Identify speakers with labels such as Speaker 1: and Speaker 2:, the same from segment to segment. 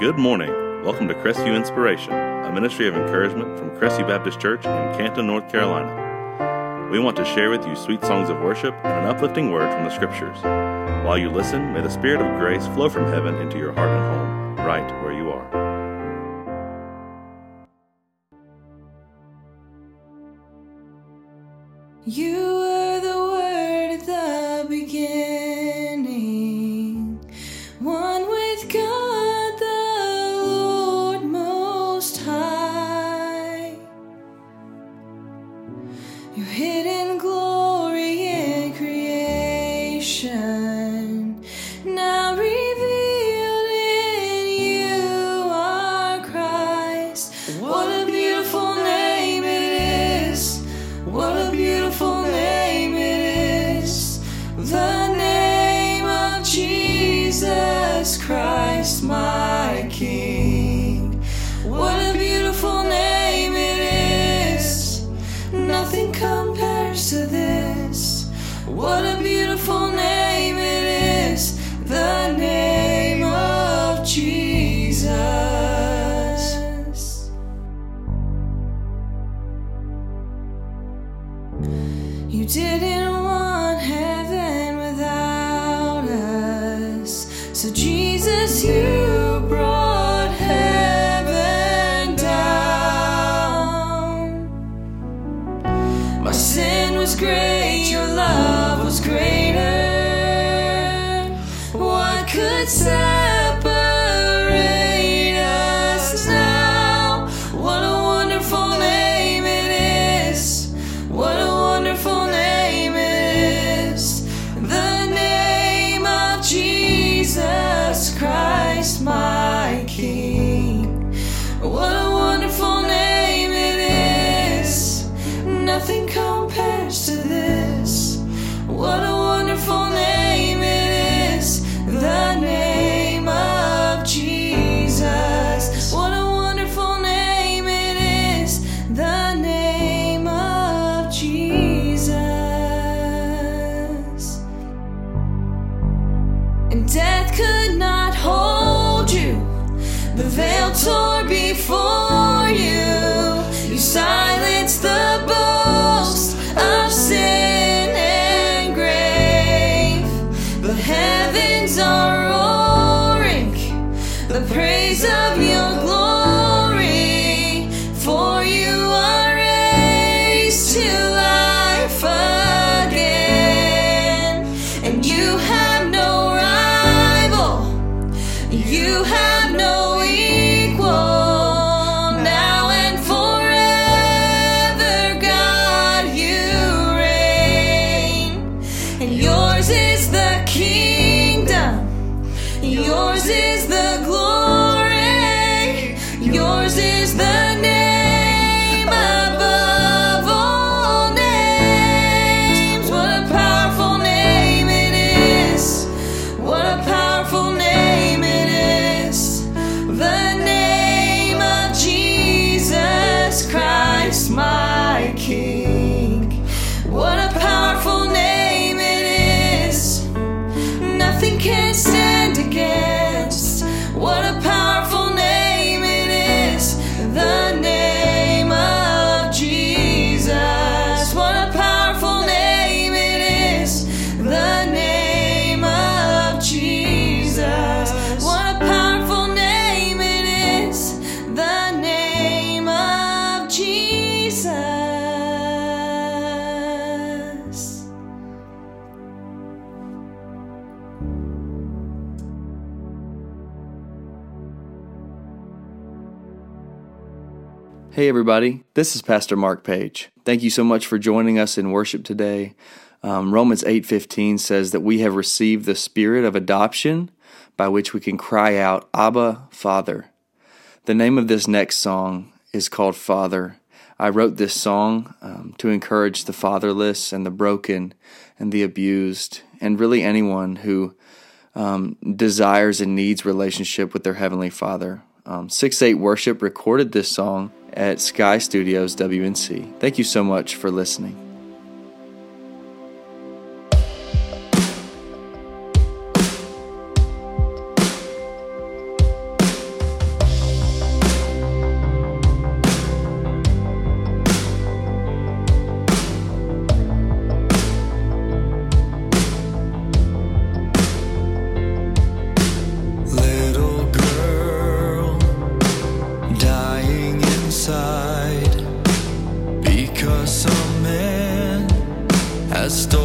Speaker 1: Good morning. Welcome to Crestview Inspiration, a ministry of encouragement from Crestview Baptist Church in Canton, North Carolina. We want to share with you sweet songs of worship and an uplifting word from the Scriptures. While you listen, may the Spirit of grace flow from heaven into your heart and home,
Speaker 2: My King. What a beautiful name it is! Nothing compares to this. What the praise of
Speaker 3: Everybody, this is Pastor Mark Page. Thank you so much for joining us in worship today. Um, Romans 8:15 says that we have received the spirit of adoption by which we can cry out, Abba, Father. The name of this next song is called Father. I wrote this song um, to encourage the fatherless and the broken and the abused, and really anyone who um, desires and needs relationship with their Heavenly Father. Um, 6 8 Worship recorded this song at Sky Studios WNC. Thank you so much for listening.
Speaker 4: stone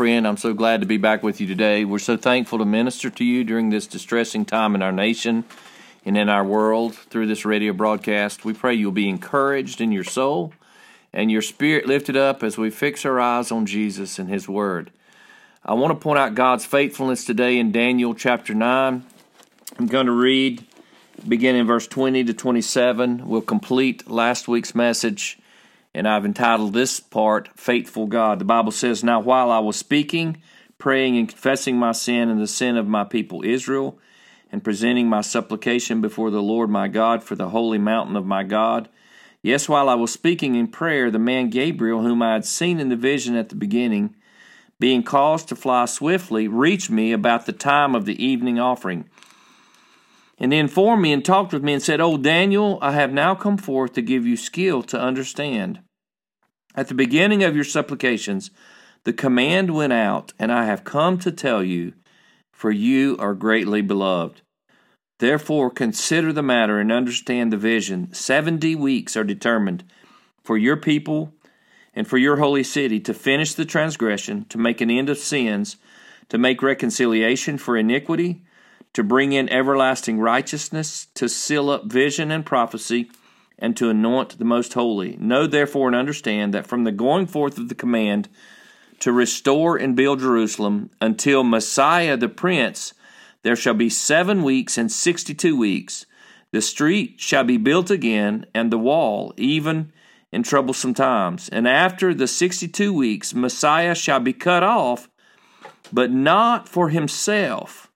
Speaker 4: friend. I'm so glad to be back with you today. We're so thankful to minister to you during this distressing time in our nation and in our world through this radio broadcast. We pray you'll be encouraged in your soul and your spirit lifted up as we fix our eyes on Jesus and His Word. I want to point out God's faithfulness today in Daniel chapter 9. I'm going to read beginning in verse 20 to 27. We'll complete last week's message, and I've entitled this part, Faithful God. The Bible says, Now while I was speaking, praying, and confessing my sin and the sin of my people Israel, and presenting my supplication before the Lord my God for the holy mountain of my God, yes, while I was speaking in prayer, the man Gabriel, whom I had seen in the vision at the beginning, being caused to fly swiftly, reached me about the time of the evening offering. And he informed me and talked with me and said, O Daniel, I have now come forth to give you skill to understand. At the beginning of your supplications, the command went out, and I have come to tell you, for you are greatly beloved. Therefore, consider the matter and understand the vision. Seventy weeks are determined for your people and for your holy city to finish the transgression, to make an end of sins, to make reconciliation for iniquity, to bring in everlasting righteousness, to seal up vision and prophecy, and to anoint the most holy. Know therefore and understand that from the going forth of the command to restore and build Jerusalem until Messiah the Prince, there shall be seven weeks and sixty two weeks. The street shall be built again, and the wall, even in troublesome times. And after the sixty two weeks, Messiah shall be cut off, but not for himself.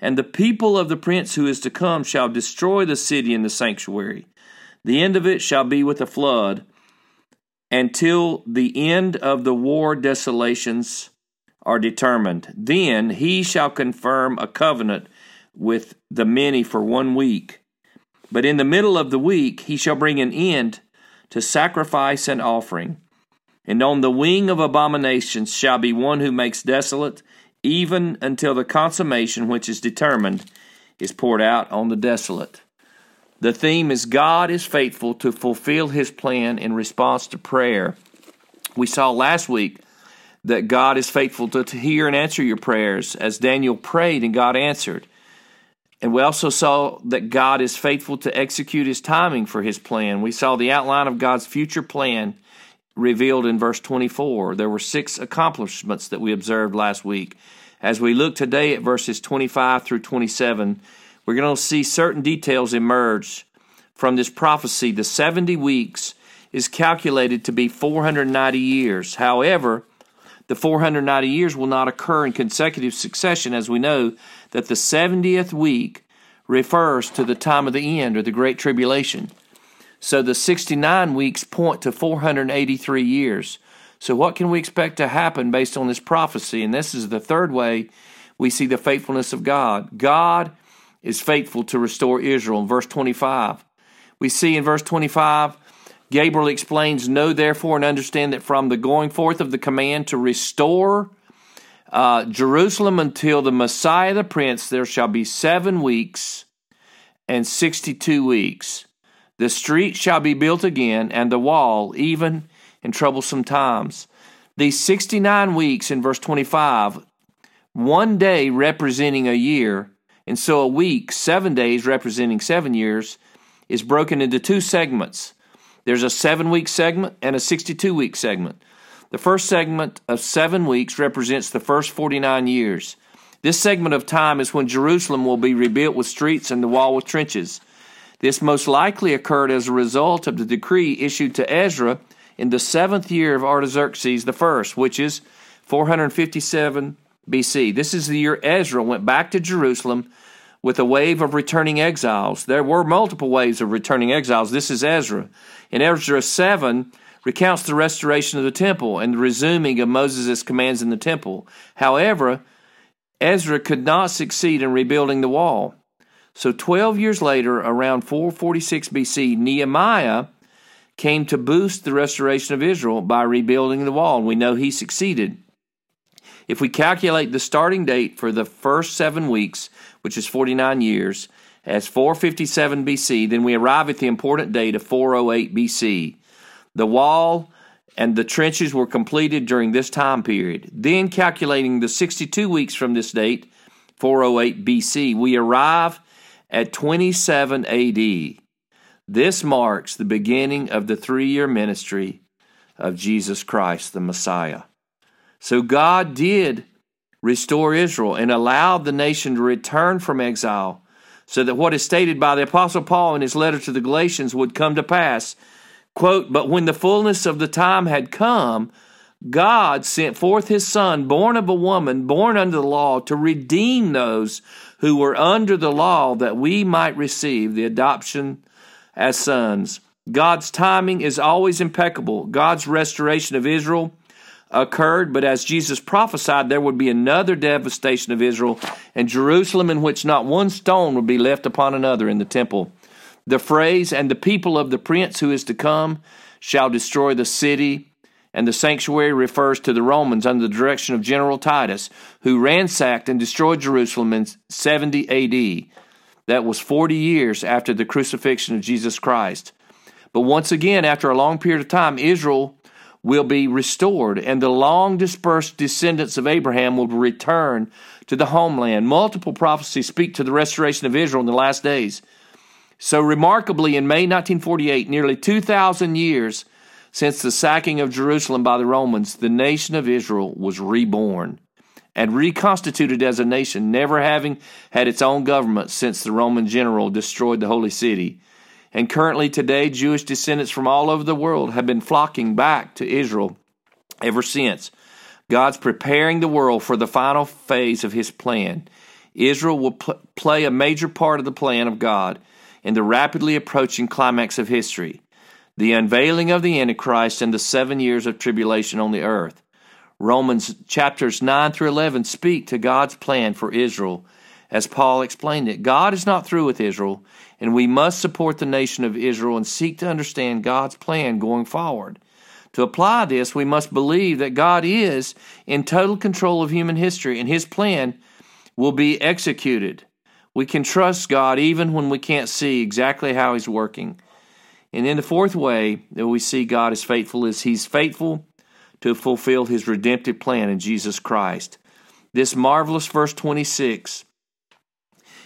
Speaker 4: And the people of the prince who is to come shall destroy the city and the sanctuary. The end of it shall be with a flood, until the end of the war desolations are determined. Then he shall confirm a covenant with the many for one week. But in the middle of the week he shall bring an end to sacrifice and offering. And on the wing of abominations shall be one who makes desolate, even until the consummation which is determined is poured out on the desolate. The theme is God is faithful to fulfill his plan in response to prayer. We saw last week that God is faithful to, to hear and answer your prayers as Daniel prayed and God answered. And we also saw that God is faithful to execute his timing for his plan. We saw the outline of God's future plan revealed in verse 24. There were six accomplishments that we observed last week. As we look today at verses 25 through 27, we're going to see certain details emerge from this prophecy. The 70 weeks is calculated to be 490 years. However, the 490 years will not occur in consecutive succession, as we know that the 70th week refers to the time of the end or the Great Tribulation. So the 69 weeks point to 483 years. So, what can we expect to happen based on this prophecy? And this is the third way we see the faithfulness of God. God is faithful to restore Israel. In verse 25, we see in verse 25, Gabriel explains, Know therefore and understand that from the going forth of the command to restore uh, Jerusalem until the Messiah the Prince, there shall be seven weeks and sixty two weeks. The street shall be built again, and the wall, even in troublesome times. These 69 weeks in verse 25, one day representing a year, and so a week, seven days representing seven years, is broken into two segments. There's a seven week segment and a 62 week segment. The first segment of seven weeks represents the first 49 years. This segment of time is when Jerusalem will be rebuilt with streets and the wall with trenches. This most likely occurred as a result of the decree issued to Ezra in the seventh year of Artaxerxes I, which is 457 BC. This is the year Ezra went back to Jerusalem with a wave of returning exiles. There were multiple waves of returning exiles. This is Ezra. In Ezra 7, recounts the restoration of the temple and the resuming of Moses' commands in the temple. However, Ezra could not succeed in rebuilding the wall. So 12 years later, around 446 BC, Nehemiah came to boost the restoration of Israel by rebuilding the wall. And we know he succeeded. If we calculate the starting date for the first seven weeks, which is 49 years, as 457 BC, then we arrive at the important date of 408 BC. The wall and the trenches were completed during this time period. Then, calculating the 62 weeks from this date, 408 BC, we arrive at 27 AD. This marks the beginning of the three year ministry of Jesus Christ, the Messiah. So, God did restore Israel and allowed the nation to return from exile so that what is stated by the Apostle Paul in his letter to the Galatians would come to pass Quote, But when the fullness of the time had come, God sent forth his Son, born of a woman, born under the law, to redeem those who were under the law, that we might receive the adoption as sons. God's timing is always impeccable. God's restoration of Israel occurred, but as Jesus prophesied, there would be another devastation of Israel and Jerusalem in which not one stone would be left upon another in the temple. The phrase, and the people of the prince who is to come shall destroy the city and the sanctuary refers to the Romans under the direction of General Titus, who ransacked and destroyed Jerusalem in 70 AD. That was 40 years after the crucifixion of Jesus Christ. But once again, after a long period of time, Israel will be restored, and the long dispersed descendants of Abraham will return to the homeland. Multiple prophecies speak to the restoration of Israel in the last days. So, remarkably, in May 1948, nearly 2,000 years since the sacking of Jerusalem by the Romans, the nation of Israel was reborn and reconstituted as a nation, never having had its own government since the Roman general destroyed the holy city. And currently, today, Jewish descendants from all over the world have been flocking back to Israel ever since. God's preparing the world for the final phase of his plan. Israel will pl- play a major part of the plan of God in the rapidly approaching climax of history the unveiling of the Antichrist and the seven years of tribulation on the earth. Romans chapters 9 through 11 speak to God's plan for Israel. As Paul explained it, God is not through with Israel, and we must support the nation of Israel and seek to understand God's plan going forward. To apply this, we must believe that God is in total control of human history, and his plan will be executed. We can trust God even when we can't see exactly how He's working. And in the fourth way that we see God is faithful is He's faithful to fulfill His redemptive plan in Jesus Christ. This marvelous verse 26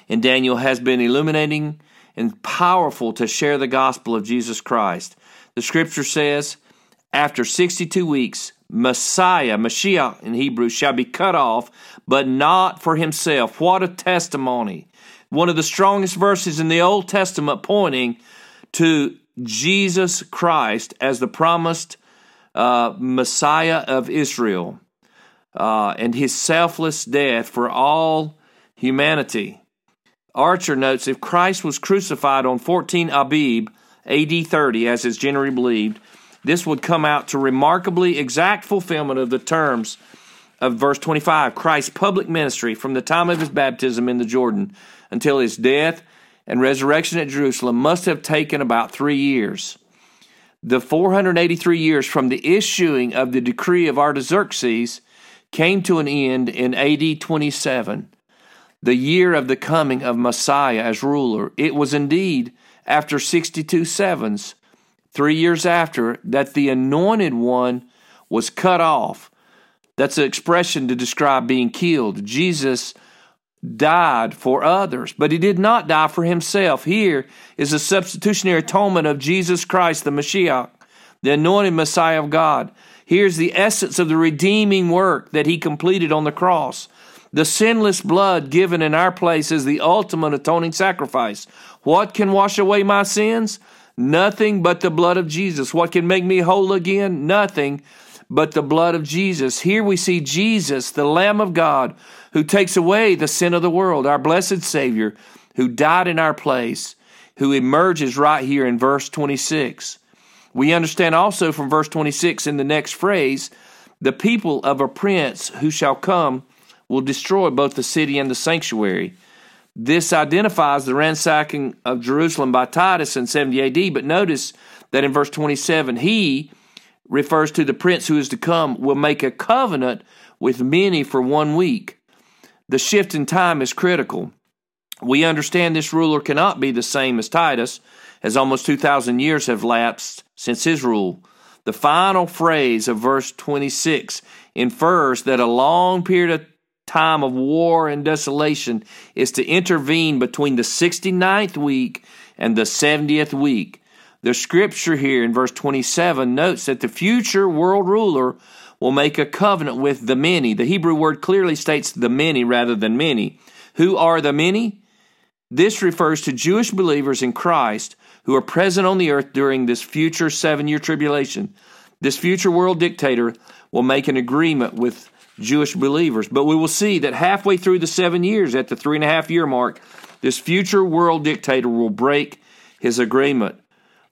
Speaker 4: in Daniel has been illuminating and powerful to share the gospel of Jesus Christ. The scripture says, after 62 weeks, Messiah, Mashiach in Hebrew, shall be cut off, but not for himself. What a testimony! one of the strongest verses in the Old Testament pointing to Jesus Christ as the promised uh, Messiah of Israel uh, and his selfless death for all humanity. Archer notes if Christ was crucified on 14 Abib, AD 30, as is generally believed, this would come out to remarkably exact fulfillment of the terms of verse 25 Christ's public ministry from the time of his baptism in the Jordan until his death and resurrection at Jerusalem must have taken about three years. The 483 years from the issuing of the decree of Artaxerxes came to an end in AD 27, the year of the coming of Messiah as ruler. It was indeed after 62 sevens, three years after, that the anointed one was cut off. That's an expression to describe being killed. Jesus died for others, but he did not die for himself. Here is the substitutionary atonement of Jesus Christ, the Mashiach, the anointed Messiah of God. Here's the essence of the redeeming work that he completed on the cross. The sinless blood given in our place is the ultimate atoning sacrifice. What can wash away my sins? Nothing but the blood of Jesus. What can make me whole again? Nothing but the blood of Jesus. Here we see Jesus, the Lamb of God, who takes away the sin of the world, our blessed Savior, who died in our place, who emerges right here in verse 26. We understand also from verse 26 in the next phrase the people of a prince who shall come will destroy both the city and the sanctuary. This identifies the ransacking of Jerusalem by Titus in 70 AD, but notice that in verse 27, he refers to the prince who is to come will make a covenant with many for one week. The shift in time is critical. We understand this ruler cannot be the same as Titus, as almost 2,000 years have lapsed since his rule.
Speaker 2: The final phrase of verse 26 infers that a long period of time of war and desolation is to intervene between the 69th week and the 70th week. The scripture here in verse 27 notes that the future world ruler will make a covenant with the many. The Hebrew word clearly states the many rather than many. Who are the many? This refers to Jewish believers in Christ who are present on the earth during this future seven year tribulation. This future world dictator will make an agreement with Jewish believers. But we will see that halfway through the seven years, at the three and a half year mark, this future world dictator will break his agreement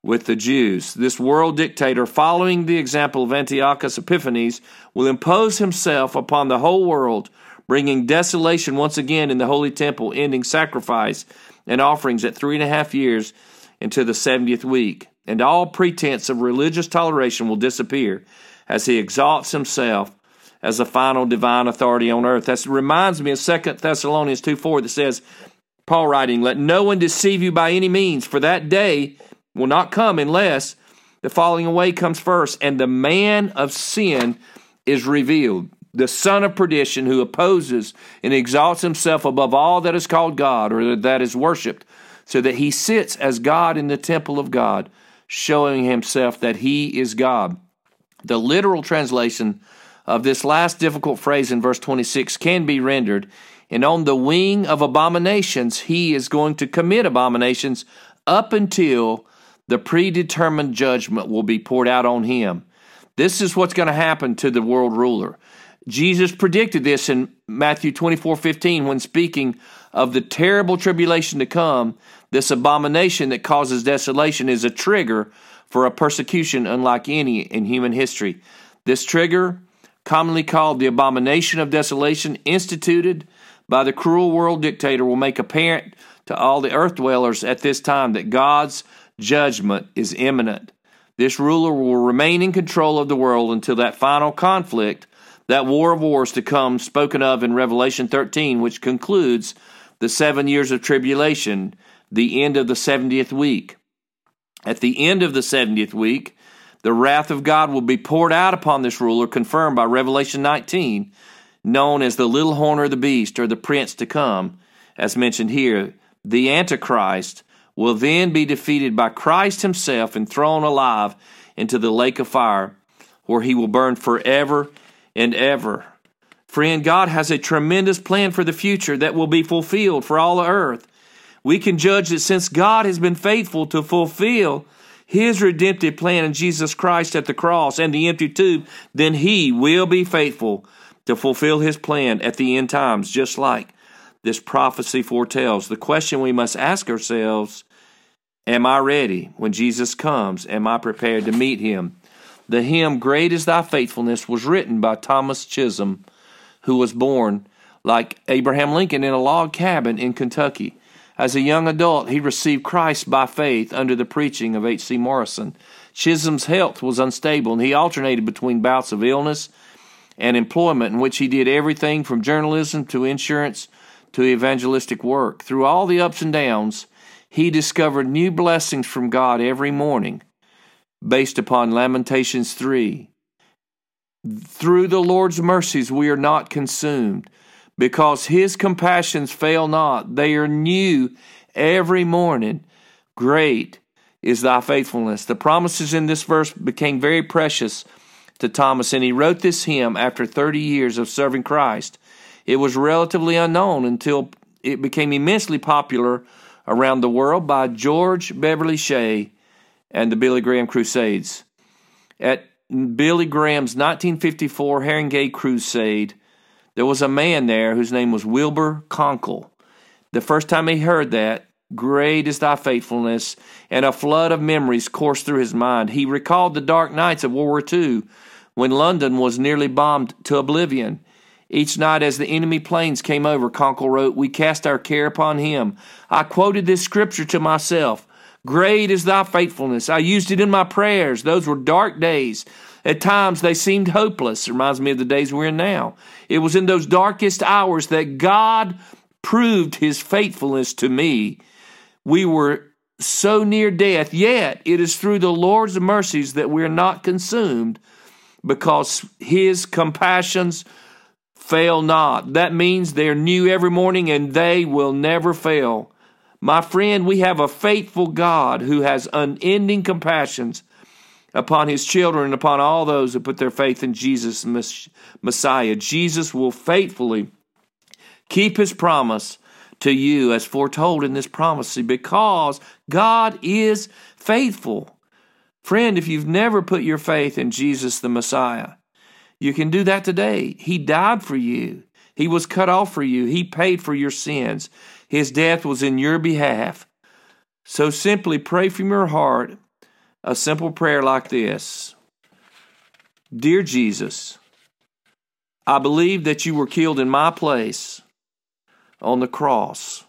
Speaker 2: with the Jews. This world dictator, following the example of Antiochus Epiphanes, will impose himself upon the whole world, bringing desolation once again in the holy temple, ending sacrifice and offerings at three and a half years into the 70th week. And all pretense of religious toleration will disappear as he exalts himself as the final divine authority on earth. That reminds me of 2 Thessalonians 2 4 that says, Paul writing, Let no one deceive you by any means, for that day will not come unless the falling away comes first, and the man of sin is revealed, the son of perdition who opposes and exalts himself above all that is called God or that is worshiped, so that he sits as God in the temple of God, showing himself that he is God. The literal translation of this last difficult phrase in verse 26 can be rendered, and on the wing of abominations, he is going to commit abominations up until the predetermined judgment will be poured out on him. This is what's going to happen to the world ruler. Jesus predicted this in Matthew 24 15 when speaking of the terrible tribulation to come. This abomination that causes desolation is a trigger for a persecution unlike any in human history. This trigger, commonly called the abomination of desolation, instituted by the cruel world dictator, will make apparent to all the earth dwellers at this time that God's judgment is imminent. This ruler will remain in control of the world until that final conflict, that war of wars to come, spoken of in Revelation 13, which concludes the seven years of tribulation, the end of the 70th week. At the end of the 70th week, the wrath of God will be poured out upon this ruler, confirmed by Revelation 19, known as the little horn of the beast or the prince to come, as mentioned here. The Antichrist will then be defeated by Christ himself and thrown alive into the lake of fire, where he will burn forever and ever. Friend, God has a tremendous plan for the future that will be fulfilled for all the earth. We can judge that since God has been faithful to fulfill his redemptive plan in Jesus Christ at the cross and the empty tomb, then he will be faithful to fulfill his plan at the end times, just like this prophecy foretells. The question we must ask ourselves Am I ready? When Jesus comes, am I prepared to meet him? The hymn, Great is Thy Faithfulness, was written by Thomas Chisholm, who was born, like Abraham Lincoln, in a log cabin in Kentucky. As a young adult, he received Christ by faith under the preaching of H.C. Morrison. Chisholm's health was unstable, and he alternated between bouts of illness and employment in which he did everything from journalism to insurance to evangelistic work. Through all the ups and downs, he discovered new blessings from God every morning based upon Lamentations 3. Through the Lord's mercies, we are not consumed because his compassions fail not. They are new every morning. Great is thy faithfulness. The promises in this verse became very precious to Thomas, and he wrote this hymn after 30 years of serving Christ. It was relatively unknown until it became immensely popular around the world by George Beverly Shea and the Billy Graham Crusades. At Billy Graham's 1954 Haringey Crusade, there was a man there whose name was Wilbur Conkle. The first time he heard that, Great is thy faithfulness, and a flood of memories coursed through his mind. He recalled the dark nights of World War II when London was nearly bombed to oblivion. Each night, as the enemy planes came over, Conkle wrote, We cast our care upon him. I quoted this scripture to myself Great is thy faithfulness. I used it in my prayers. Those were dark days. At times they seemed hopeless. It reminds me of the days we're in now. It was in those darkest hours that God proved his faithfulness to me. We were
Speaker 4: so near death, yet it is through the Lord's mercies that we're not consumed because his compassions fail not. That means they're new every morning and they will never fail. My friend, we have a faithful God who has unending compassions upon his children and upon all those who put their faith in Jesus Messiah. Jesus will faithfully keep his promise to you as foretold in this prophecy because God is faithful. Friend, if you've never put your faith in Jesus the Messiah, you can do that today. He died for you. He was cut off for you. He paid for your sins. His death was in your behalf. So simply pray from your heart a simple prayer like this Dear Jesus, I believe that you were killed in my place on the cross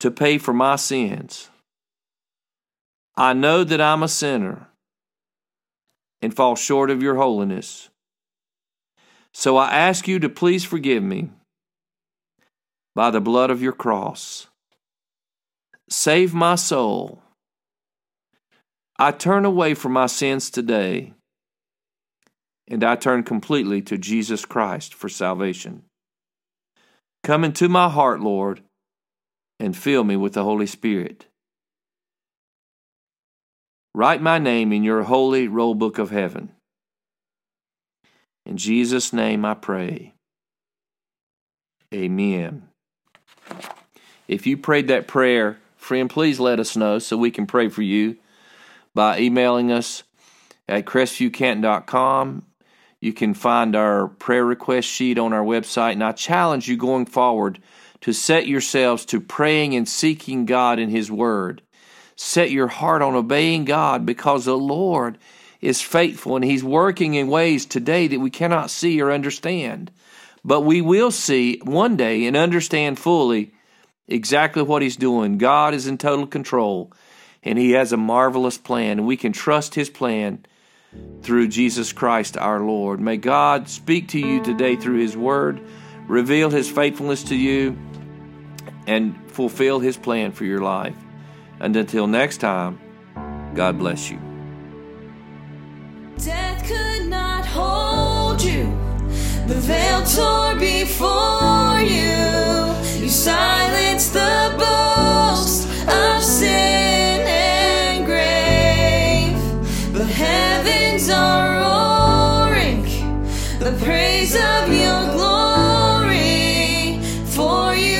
Speaker 4: to pay for my sins. I know that I'm a sinner and fall short of your holiness. So I ask you to please forgive me by the blood of your cross. Save my soul. I turn away from my sins today and I turn completely to Jesus Christ for salvation. Come into my heart, Lord, and fill me with the Holy Spirit. Write my name in your holy roll book of heaven. In Jesus' name I pray. Amen. If you prayed that prayer, friend, please let us know so we can pray for you by emailing us at crestviewcanton.com. You can find our prayer request sheet on our website, and I challenge you going forward to set yourselves to praying and seeking God in His Word. Set your heart on obeying God because the Lord is faithful and He's working in ways today that we cannot see or understand. But we will see one day and understand fully exactly what He's doing. God is in total control and He has a marvelous plan, and we can trust His plan through Jesus Christ our Lord. May God speak to you today through His Word, reveal His faithfulness to you, and fulfill His plan for your life. And until next time, God bless you.
Speaker 2: The veil tore before you. You silenced the boast of sin and grave. The heavens are roaring. The praise of your glory. For you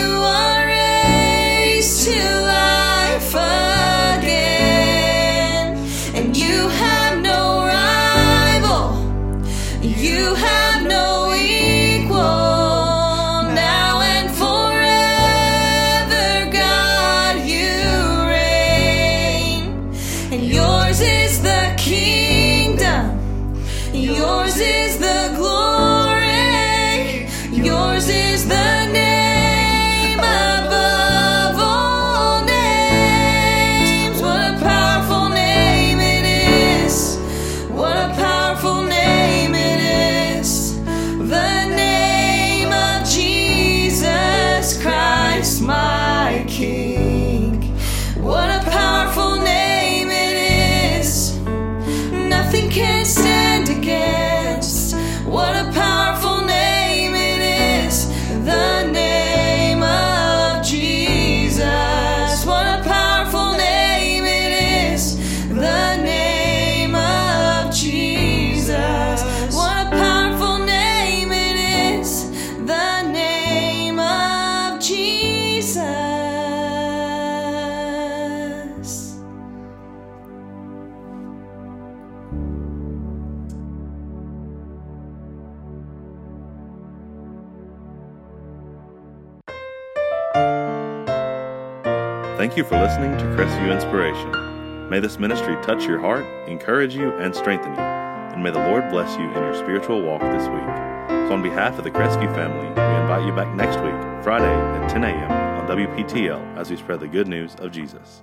Speaker 1: Thank you for listening to Crestview Inspiration. May this ministry touch your heart, encourage you, and strengthen you. And may the Lord bless you in your spiritual walk this week. So, on behalf of the Crestview family, we invite you back next week, Friday at 10 a.m. on WPTL as we spread the good news of Jesus.